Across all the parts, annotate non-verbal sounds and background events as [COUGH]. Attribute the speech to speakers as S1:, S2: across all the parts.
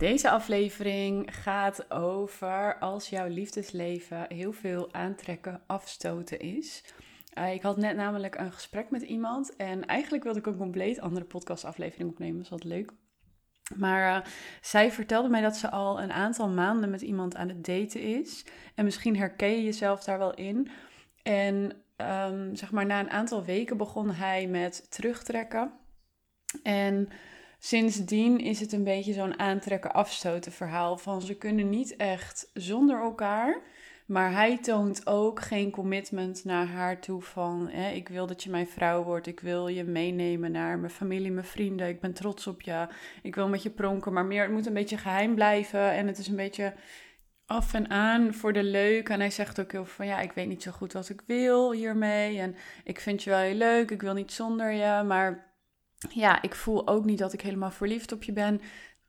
S1: Deze aflevering gaat over als jouw liefdesleven heel veel aantrekken, afstoten is. Uh, ik had net namelijk een gesprek met iemand en eigenlijk wilde ik een compleet andere podcastaflevering opnemen. Dat is wat leuk. Maar uh, zij vertelde mij dat ze al een aantal maanden met iemand aan het daten is. En misschien herken je jezelf daar wel in. En um, zeg maar na een aantal weken begon hij met terugtrekken. En sindsdien is het een beetje zo'n aantrekken afstoten verhaal van ze kunnen niet echt zonder elkaar. Maar hij toont ook geen commitment naar haar toe van hè, ik wil dat je mijn vrouw wordt, ik wil je meenemen naar mijn familie, mijn vrienden, ik ben trots op je, ik wil met je pronken, maar meer het moet een beetje geheim blijven en het is een beetje af en aan voor de leuk. En hij zegt ook heel van ja, ik weet niet zo goed wat ik wil hiermee en ik vind je wel heel leuk, ik wil niet zonder je, maar ja, ik voel ook niet dat ik helemaal verliefd op je ben.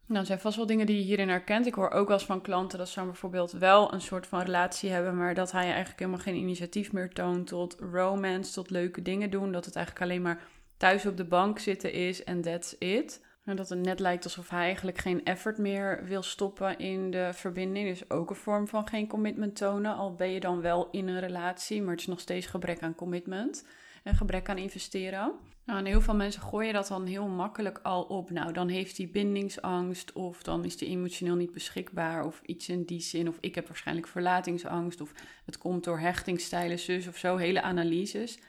S1: Nou, zijn vast wel dingen die je hierin herkent. Ik hoor ook wel eens van klanten dat ze bijvoorbeeld wel een soort van relatie hebben, maar dat hij eigenlijk helemaal geen initiatief meer toont tot romance, tot leuke dingen doen. Dat het eigenlijk alleen maar thuis op de bank zitten is en that's it. En dat het net lijkt alsof hij eigenlijk geen effort meer wil stoppen in de verbinding. Dus ook een vorm van geen commitment tonen. Al ben je dan wel in een relatie, maar het is nog steeds gebrek aan commitment en gebrek aan investeren. Nou, en heel veel mensen gooien dat dan heel makkelijk al op. Nou, dan heeft hij bindingsangst, of dan is hij emotioneel niet beschikbaar, of iets in die zin. Of ik heb waarschijnlijk verlatingsangst, of het komt door hechtingstijlen, zus of zo. Hele analyses.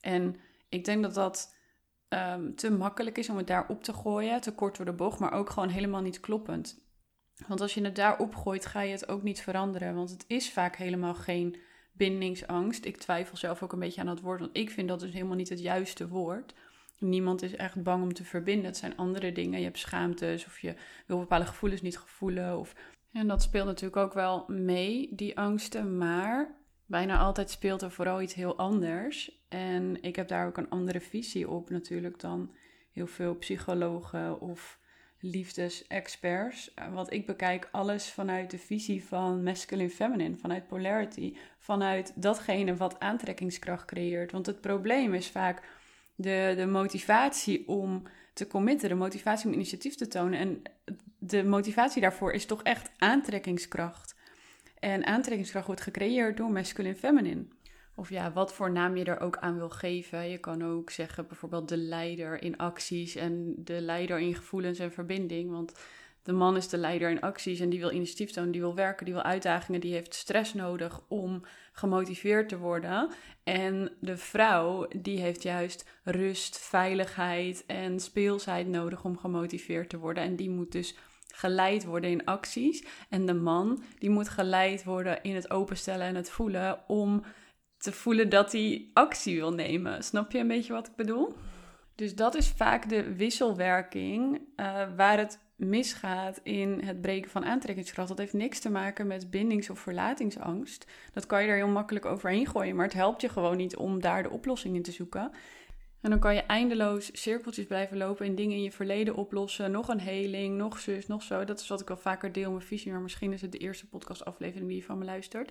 S1: En ik denk dat dat um, te makkelijk is om het daar op te gooien, te kort door de bocht, maar ook gewoon helemaal niet kloppend. Want als je het daar opgooit, ga je het ook niet veranderen. Want het is vaak helemaal geen bindingsangst. Ik twijfel zelf ook een beetje aan dat woord, want ik vind dat dus helemaal niet het juiste woord. Niemand is echt bang om te verbinden. Het zijn andere dingen. Je hebt schaamtes of je wil bepaalde gevoelens niet gevoelen. Of... En dat speelt natuurlijk ook wel mee, die angsten. Maar bijna altijd speelt er vooral iets heel anders. En ik heb daar ook een andere visie op natuurlijk dan heel veel psychologen of liefdesexperts. Want ik bekijk alles vanuit de visie van masculine feminine, vanuit polarity, vanuit datgene wat aantrekkingskracht creëert. Want het probleem is vaak de, de motivatie om te committen, de motivatie om initiatief te tonen. En de motivatie daarvoor is toch echt aantrekkingskracht. En aantrekkingskracht wordt gecreëerd door masculine feminine. Of ja, wat voor naam je er ook aan wil geven. Je kan ook zeggen bijvoorbeeld de leider in acties en de leider in gevoelens en verbinding. Want de man is de leider in acties en die wil initiatief tonen, die wil werken, die wil uitdagingen, die heeft stress nodig om gemotiveerd te worden. En de vrouw, die heeft juist rust, veiligheid en speelsheid nodig om gemotiveerd te worden. En die moet dus geleid worden in acties. En de man, die moet geleid worden in het openstellen en het voelen om te voelen dat hij actie wil nemen. Snap je een beetje wat ik bedoel? Dus dat is vaak de wisselwerking uh, waar het misgaat in het breken van aantrekkingskracht. Dat heeft niks te maken met bindings- of verlatingsangst. Dat kan je er heel makkelijk overheen gooien, maar het helpt je gewoon niet om daar de oplossing in te zoeken. En dan kan je eindeloos cirkeltjes blijven lopen en dingen in je verleden oplossen. Nog een heling, nog zus, nog zo. Dat is wat ik wel vaker deel in mijn visie, maar misschien is het de eerste podcastaflevering die je van me luistert.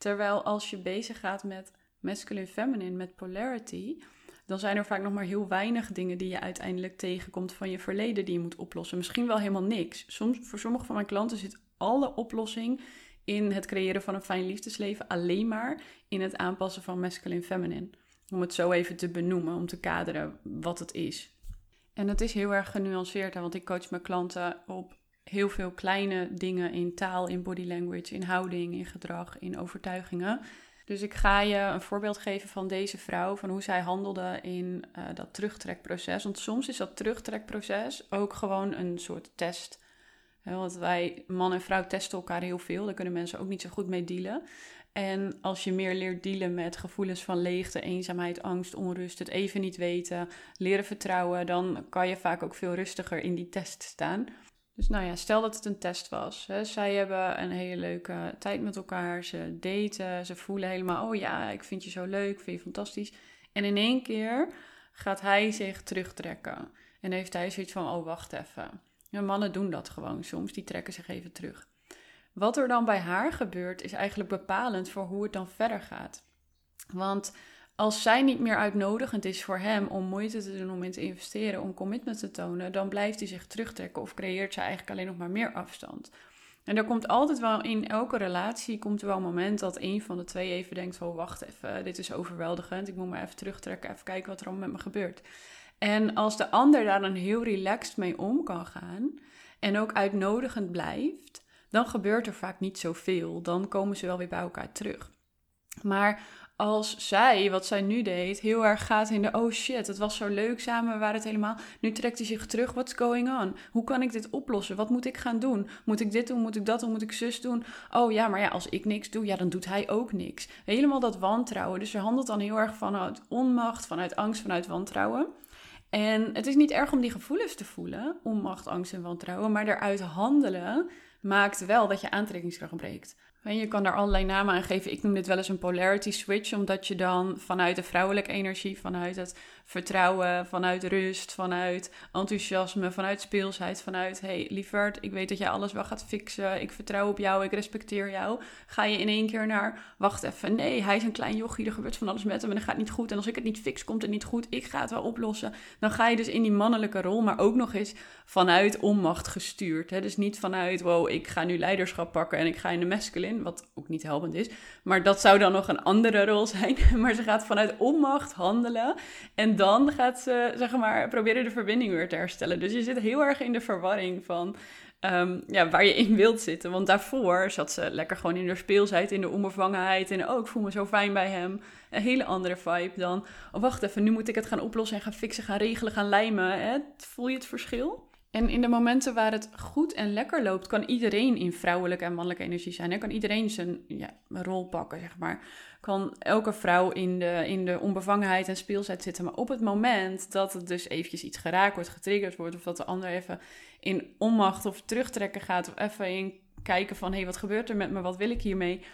S1: Terwijl als je bezig gaat met masculine feminine, met polarity, dan zijn er vaak nog maar heel weinig dingen die je uiteindelijk tegenkomt van je verleden die je moet oplossen. Misschien wel helemaal niks. Soms, voor sommige van mijn klanten zit alle oplossing in het creëren van een fijn liefdesleven alleen maar in het aanpassen van masculine feminine. Om het zo even te benoemen, om te kaderen wat het is. En het is heel erg genuanceerd, want ik coach mijn klanten op heel veel kleine dingen in taal, in body language, in houding, in gedrag, in overtuigingen. Dus ik ga je een voorbeeld geven van deze vrouw, van hoe zij handelde in uh, dat terugtrekproces. Want soms is dat terugtrekproces ook gewoon een soort test. want wij, man en vrouw, testen elkaar heel veel. Daar kunnen mensen ook niet zo goed mee dealen. En als je meer leert dealen met gevoelens van leegte, eenzaamheid, angst, onrust, het even niet weten, leren vertrouwen, dan kan je vaak ook veel rustiger in die test staan. Dus nou ja, stel dat het een test was. Hè. Zij hebben een hele leuke tijd met elkaar. Ze daten, ze voelen helemaal, oh ja, ik vind je zo leuk, vind je fantastisch. En in één keer gaat hij zich terugtrekken. En heeft hij zoiets van, oh wacht even. Mannen doen dat gewoon soms, die trekken zich even terug. Wat er dan bij haar gebeurt, is eigenlijk bepalend voor hoe het dan verder gaat. Want als zij niet meer uitnodigend is voor hem om moeite te doen om in te investeren, om commitment te tonen, dan blijft hij zich terugtrekken of creëert ze eigenlijk alleen nog maar meer afstand. En er komt altijd wel in elke relatie komt er wel een moment dat een van de twee even denkt: Oh, wacht even, dit is overweldigend. Ik moet me even terugtrekken, even kijken wat er allemaal met me gebeurt. En als de ander daar dan heel relaxed mee om kan gaan en ook uitnodigend blijft, dan gebeurt er vaak niet zoveel. Dan komen ze wel weer bij elkaar terug. Maar als zij, wat zij nu deed, heel erg gaat in de oh shit, het was zo leuk samen, we waren het helemaal. Nu trekt hij zich terug, what's going on? Hoe kan ik dit oplossen? Wat moet ik gaan doen? Moet ik dit doen? Moet ik dat doen? Moet ik zus doen? Oh ja, maar ja, als ik niks doe, ja, dan doet hij ook niks. Helemaal dat wantrouwen. Dus ze handelt dan heel erg vanuit onmacht, vanuit angst, vanuit wantrouwen. En het is niet erg om die gevoelens te voelen, onmacht, angst en wantrouwen, maar eruit handelen maakt wel dat je aantrekkingskracht breekt. En je kan daar allerlei namen aan geven. Ik noem dit wel eens een polarity switch, omdat je dan vanuit de vrouwelijke energie, vanuit het vertrouwen, vanuit rust, vanuit enthousiasme, vanuit speelsheid, vanuit hey lieverd, ik weet dat jij alles wel gaat fixen, ik vertrouw op jou, ik respecteer jou. Ga je in één keer naar, wacht even, nee, hij is een klein jochie, er gebeurt van alles met hem en dat gaat niet goed. En als ik het niet fix, komt het niet goed, ik ga het wel oplossen. Dan ga je dus in die mannelijke rol, maar ook nog eens vanuit onmacht gestuurd. Hè? Dus niet vanuit, wow, ik ga nu leiderschap pakken en ik ga in de masculine, wat ook niet helpend is. Maar dat zou dan nog een andere rol zijn. [LAUGHS] Maar ze gaat vanuit onmacht handelen en dan gaat ze, zeg maar, proberen de verbinding weer te herstellen. Dus je zit heel erg in de verwarring van ehm, ja, waar je in wilt zitten. Want daarvoor zat ze lekker gewoon in de speelsheid, in de onbevangenheid. En ik voel me zo fijn bij hem. Een hele andere vibe dan, oh, wacht even, nu moet ik het gaan oplossen en gaan fixen, gaan regelen, gaan lijmen. Hè? Voel je het verschil? En in de momenten waar het goed en lekker loopt, kan iedereen in vrouwelijke en mannelijke energie zijn. Hè? Kan iedereen zijn ja, rol pakken, zeg maar. Kan elke vrouw in de, in de onbevangenheid en speelsheid zitten. Maar op het moment dat het dus eventjes iets geraakt wordt, getriggerd wordt... of dat de ander even in onmacht of terugtrekken gaat... of even in kijken van, hé, hey, wat gebeurt er met me? Wat wil ik hiermee?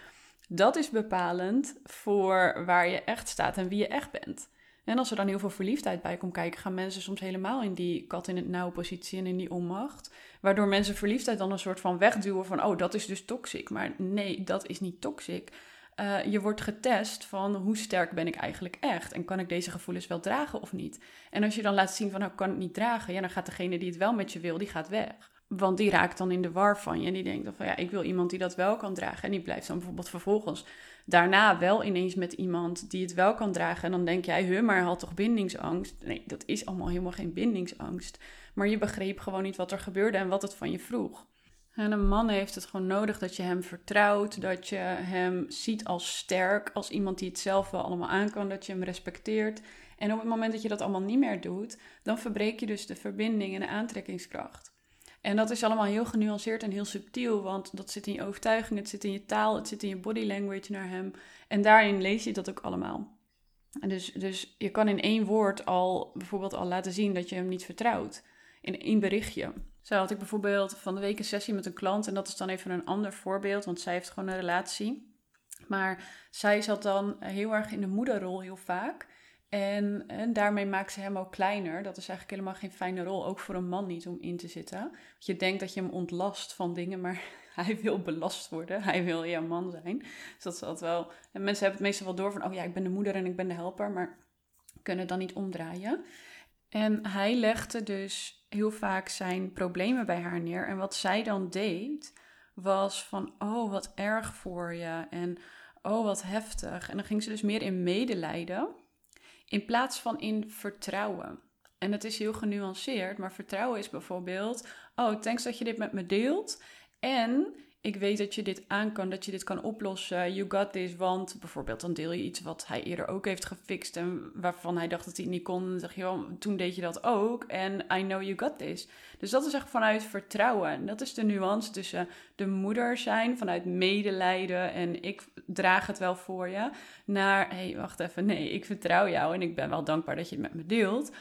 S1: Dat is bepalend voor waar je echt staat en wie je echt bent. En als er dan heel veel verliefdheid bij komt kijken, gaan mensen soms helemaal in die kat in het nauw positie en in die onmacht. Waardoor mensen verliefdheid dan een soort van wegduwen van, oh, dat is dus toxic. Maar nee, dat is niet toxic. Uh, je wordt getest van hoe sterk ben ik eigenlijk echt en kan ik deze gevoelens wel dragen of niet. En als je dan laat zien van nou kan het niet dragen, ja, dan gaat degene die het wel met je wil, die gaat weg. Want die raakt dan in de war van je en die denkt dan van ja, ik wil iemand die dat wel kan dragen. En die blijft dan bijvoorbeeld vervolgens daarna wel ineens met iemand die het wel kan dragen. En dan denk jij, huh, maar had toch bindingsangst? Nee, dat is allemaal helemaal geen bindingsangst. Maar je begreep gewoon niet wat er gebeurde en wat het van je vroeg. En een man heeft het gewoon nodig dat je hem vertrouwt, dat je hem ziet als sterk, als iemand die het zelf wel allemaal aan kan, dat je hem respecteert. En op het moment dat je dat allemaal niet meer doet, dan verbreek je dus de verbinding en de aantrekkingskracht. En dat is allemaal heel genuanceerd en heel subtiel, want dat zit in je overtuiging, het zit in je taal, het zit in je body language naar hem. En daarin lees je dat ook allemaal. En dus, dus je kan in één woord al bijvoorbeeld al laten zien dat je hem niet vertrouwt. In één berichtje. Zo had ik bijvoorbeeld van de week een sessie met een klant en dat is dan even een ander voorbeeld, want zij heeft gewoon een relatie. Maar zij zat dan heel erg in de moederrol heel vaak. En, en, daarmee maakt ze hem ook kleiner. Dat is eigenlijk helemaal geen fijne rol, ook voor een man niet om in te zitten. Want je denkt dat je hem ontlast van dingen, maar [LAUGHS] hij wil belast worden. Hij wil je man zijn. Dus dat is altijd wel. En mensen hebben het meestal wel door van: oh ja, ik ben de moeder en ik ben de helper, maar kunnen het dan niet omdraaien. En hij legde dus heel vaak zijn problemen bij haar neer. En wat zij dan deed, was van: oh, wat erg voor je. En oh, wat heftig. En dan ging ze dus meer in medelijden in plaats van in vertrouwen. En het is heel genuanceerd, maar vertrouwen is bijvoorbeeld: Oh, thanks dat je dit met me deelt. En ik weet dat je dit aan kan, dat je dit kan oplossen. You got this. Want bijvoorbeeld, dan deel je iets wat hij eerder ook heeft gefixt. En waarvan hij dacht dat hij niet kon. Dan zeg je, oh, toen deed je dat ook. En I know you got this. Dus dat is echt vanuit vertrouwen. En dat is de nuance tussen de moeder zijn, vanuit medelijden. En ik draag het wel voor je. Naar, hé, hey, wacht even. Nee, ik vertrouw jou. En ik ben wel dankbaar dat je het met me deelt.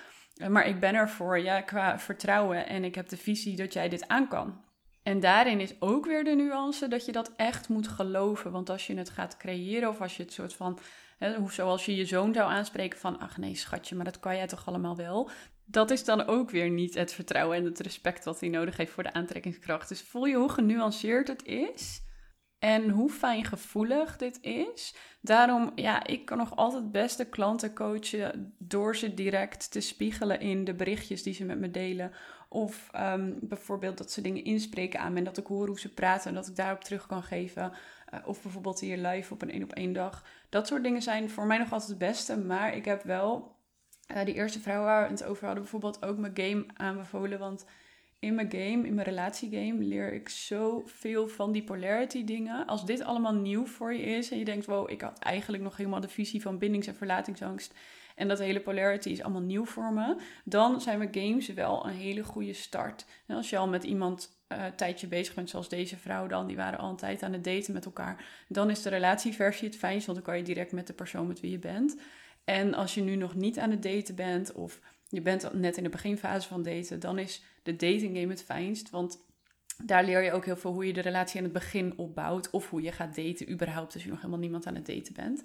S1: Maar ik ben er voor je qua vertrouwen. En ik heb de visie dat jij dit aan kan. En daarin is ook weer de nuance dat je dat echt moet geloven. Want als je het gaat creëren of als je het soort van, hè, zoals je je zoon zou aanspreken van, ach nee schatje, maar dat kan jij toch allemaal wel. Dat is dan ook weer niet het vertrouwen en het respect wat hij nodig heeft voor de aantrekkingskracht. Dus voel je hoe genuanceerd het is. En hoe fijngevoelig dit is. Daarom, ja, ik kan nog altijd beste klanten coachen door ze direct te spiegelen in de berichtjes die ze met me delen. Of ehm, bijvoorbeeld dat ze dingen inspreken aan me en dat ik hoor hoe ze praten en dat ik daarop terug kan geven. Eh, of bijvoorbeeld hier live op een één op één dag. Dat soort dingen zijn voor mij nog altijd het beste. Maar ik heb wel uh, die eerste vrouw waar we het over hadden, bijvoorbeeld ook mijn game aanbevolen. Want in mijn game, in mijn relatiegame, leer ik zoveel van die polarity dingen. Als dit allemaal nieuw voor je is en je denkt, wow, ik had eigenlijk nog helemaal de visie van bindings- en verlatingsangst. En dat hele polarity is allemaal nieuw voor me. Dan zijn mijn games wel een hele goede start. Als je al met iemand uh, een tijdje bezig bent, zoals deze vrouw dan, die waren al een tijd aan het daten met elkaar. Dan is de relatieversie het fijnst, want dan kan je direct met de persoon met wie je bent. En als je nu nog niet aan het daten bent of je bent net in de beginfase van daten, dan is de dating game het fijnst. Want daar leer je ook heel veel hoe je de relatie aan het begin opbouwt. Of hoe je gaat daten überhaupt als je nog helemaal niemand aan het daten bent.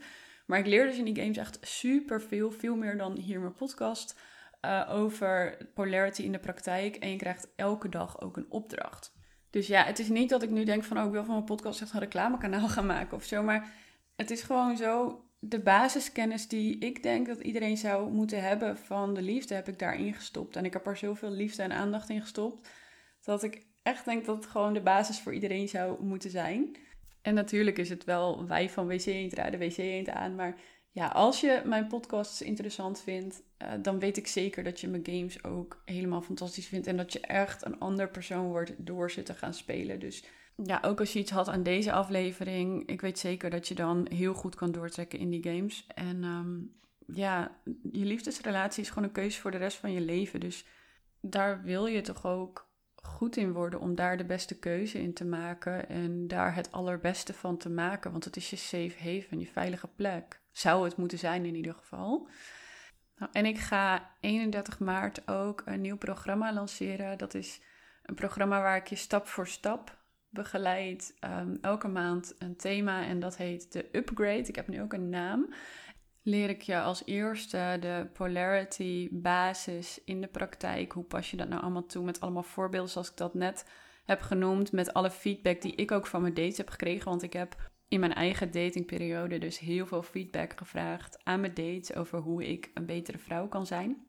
S1: Maar ik leer dus in die games echt super veel. Veel meer dan hier mijn podcast. Uh, over polarity in de praktijk. En je krijgt elke dag ook een opdracht. Dus ja, het is niet dat ik nu denk van... Oh, ik wil van mijn podcast echt een reclamekanaal gaan maken of zo. Maar het is gewoon zo de basiskennis die ik denk dat iedereen zou moeten hebben van de liefde, heb ik daarin gestopt. En ik heb er zoveel liefde en aandacht in gestopt, dat ik echt denk dat het gewoon de basis voor iedereen zou moeten zijn. En natuurlijk is het wel wij van WC Eend raden WC Eend aan, maar ja, als je mijn podcasts interessant vindt, uh, dan weet ik zeker dat je mijn games ook helemaal fantastisch vindt en dat je echt een ander persoon wordt door ze te gaan spelen. Dus ja, ook als je iets had aan deze aflevering, ik weet zeker dat je dan heel goed kan doortrekken in die games. En um, ja, je liefdesrelatie is gewoon een keuze voor de rest van je leven. Dus daar wil je toch ook goed in worden om daar de beste keuze in te maken en daar het allerbeste van te maken. Want het is je safe haven, je veilige plek. Zou het moeten zijn in ieder geval. Nou, en ik ga 31 maart ook een nieuw programma lanceren. Dat is een programma waar ik je stap voor stap begeleid um, elke maand een thema en dat heet de Upgrade. Ik heb nu ook een naam. Leer ik je als eerste de polarity basis in de praktijk. Hoe pas je dat nou allemaal toe met allemaal voorbeelden zoals ik dat net heb genoemd. Met alle feedback die ik ook van mijn dates heb gekregen. Want ik heb in mijn eigen datingperiode dus heel veel feedback gevraagd aan mijn dates over hoe ik een betere vrouw kan zijn.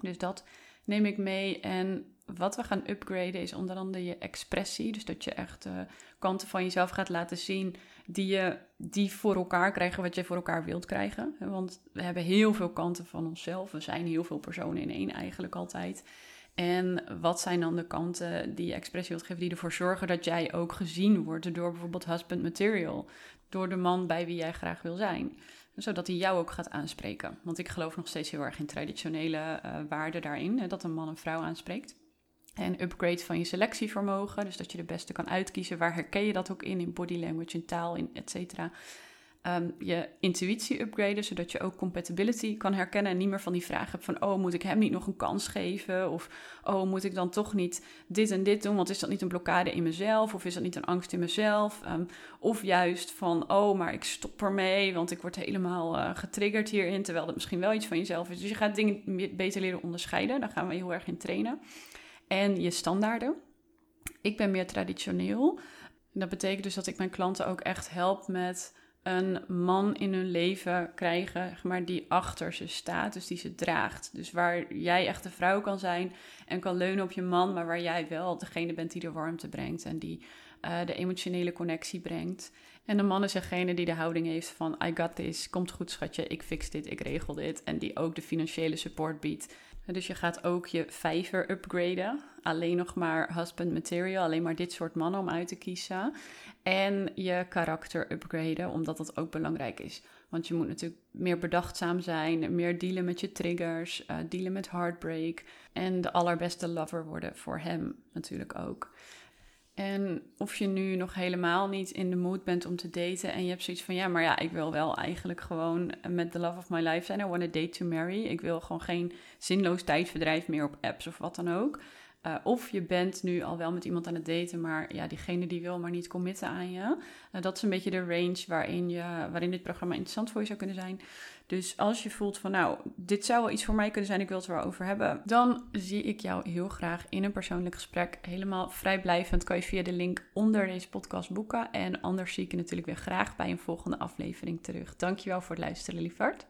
S1: Dus dat neem ik mee. En wat we gaan upgraden is onder andere je expressie. Dus dat je echt uh, kanten van jezelf gaat laten zien die, je, die voor elkaar krijgen wat je voor elkaar wilt krijgen. Want we hebben heel veel kanten van onszelf. We zijn heel veel personen in één eigenlijk altijd. En wat zijn dan de kanten die je expressie wilt geven, die ervoor zorgen dat jij ook gezien wordt door bijvoorbeeld husband material, door de man bij wie jij graag wil zijn zodat hij jou ook gaat aanspreken. Want ik geloof nog steeds heel erg in traditionele uh, waarden daarin, hè, dat een man een vrouw aanspreekt. En upgrade van je selectievermogen, dus dat je de beste kan uitkiezen. Waar herken je dat ook in, in body language, in taal, in et cetera. Ehm, je intuïtie upgraden, zodat je ook compatibility kan herkennen en niet meer van die vraag hebt van, oh, moet ik hem niet nog een kans geven? Of, oh, moet ik dan toch niet dit en dit doen? Want is dat niet een blokkade in mezelf? Of is dat niet een angst in mezelf? Um, of juist van, oh, maar ik stop ermee, want ik word helemaal uh, getriggerd hierin, terwijl dat misschien wel iets van jezelf is. Dus je gaat dingen beter leren onderscheiden, daar gaan we heel erg in trainen. En je standaarden. Ik ben meer traditioneel. Dat betekent dus dat ik mijn klanten ook echt help met een man in hun leven krijgen, maar die achter ze staat, dus die ze draagt. Dus waar jij echt de vrouw kan zijn en kan leunen op je man, maar waar jij wel degene bent die de warmte brengt en die uh, de emotionele connectie brengt. En de man is degene die de houding heeft van I got this, komt goed schatje, ik fix dit, ik regel dit. En die ook de financiële support biedt. Dus je gaat ook je vijver upgraden. Alleen nog maar husband material, alleen maar dit soort mannen om uit te kiezen. En je karakter upgraden, omdat dat ook belangrijk is. Want je moet natuurlijk meer bedachtzaam zijn, meer dealen met je triggers, uh, dealen met heartbreak. En de allerbeste lover worden voor hem natuurlijk ook. En of je nu nog helemaal niet in de mood bent om te daten en je hebt zoiets van ja, maar ja, ik wil wel eigenlijk gewoon met the love of my life zijn. I want a date to marry. Ik wil gewoon geen zinloos tijdverdrijf meer op apps of wat dan ook. Uh, of je bent nu al wel met iemand aan het daten, maar ja, diegene die wil maar niet committen aan je. Uh, dat is een beetje de range waarin, je, waarin dit programma interessant voor je zou kunnen zijn. Dus als je voelt van nou, dit zou wel iets voor mij kunnen zijn, ik wil het er wel over hebben, dan zie ik jou heel graag in een persoonlijk gesprek. Helemaal vrijblijvend kan je via de link onder deze podcast boeken. En anders zie ik je natuurlijk weer graag bij een volgende aflevering terug. Dankjewel voor het luisteren, liefhart.